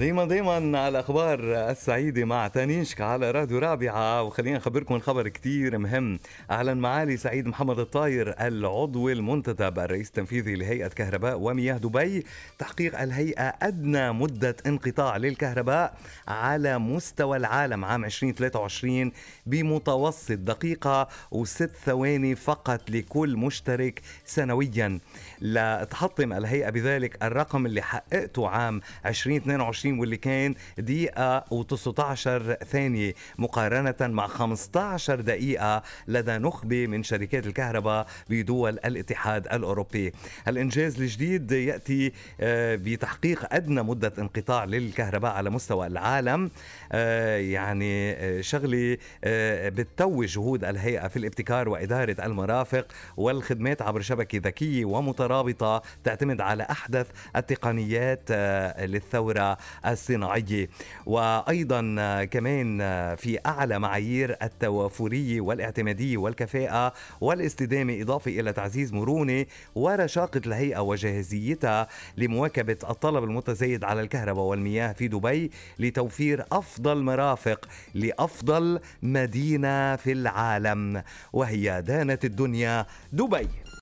دايما دايما الأخبار السعيدة مع تانيشك على راديو رابعة. وخلينا نخبركم الخبر كتير مهم. اعلن معالي سعيد محمد الطاير العضو المنتدب الرئيس التنفيذي لهيئة كهرباء ومياه دبي. تحقيق الهيئة أدنى مدة انقطاع للكهرباء على مستوى العالم عام 2023 بمتوسط دقيقة وست ثواني فقط لكل مشترك سنويا. لتحطم الهيئة بذلك الرقم اللي حققته عام 2022 2020 واللي كان دقيقة و19 ثانية مقارنة مع 15 دقيقة لدى نخبة من شركات الكهرباء بدول الاتحاد الأوروبي. الإنجاز الجديد يأتي آه، بتحقيق أدنى مدة انقطاع للكهرباء على مستوى العالم. آه، يعني آه، شغلة بتتوج جهود الهيئة في الابتكار وإدارة المرافق والخدمات عبر شبكة ذكية ومترابطة تعتمد على أحدث التقنيات للثورة الصناعية وأيضا كمان في أعلى معايير التوافرية والاعتمادية والكفاءة والاستدامة إضافة إلى تعزيز مرونة ورشاقة الهيئة وجاهزيتها لمواكبة الطلب المتزايد على الكهرباء والمياه في دبي لتوفير أفضل مرافق لأفضل مدينة في العالم وهي دانت الدنيا دبي.